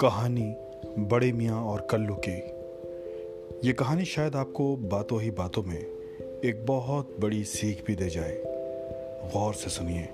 कहानी बड़े मियाँ और कल्लू की। ये कहानी शायद आपको बातों ही बातों में एक बहुत बड़ी सीख भी दे जाए। गौर से सुनिए।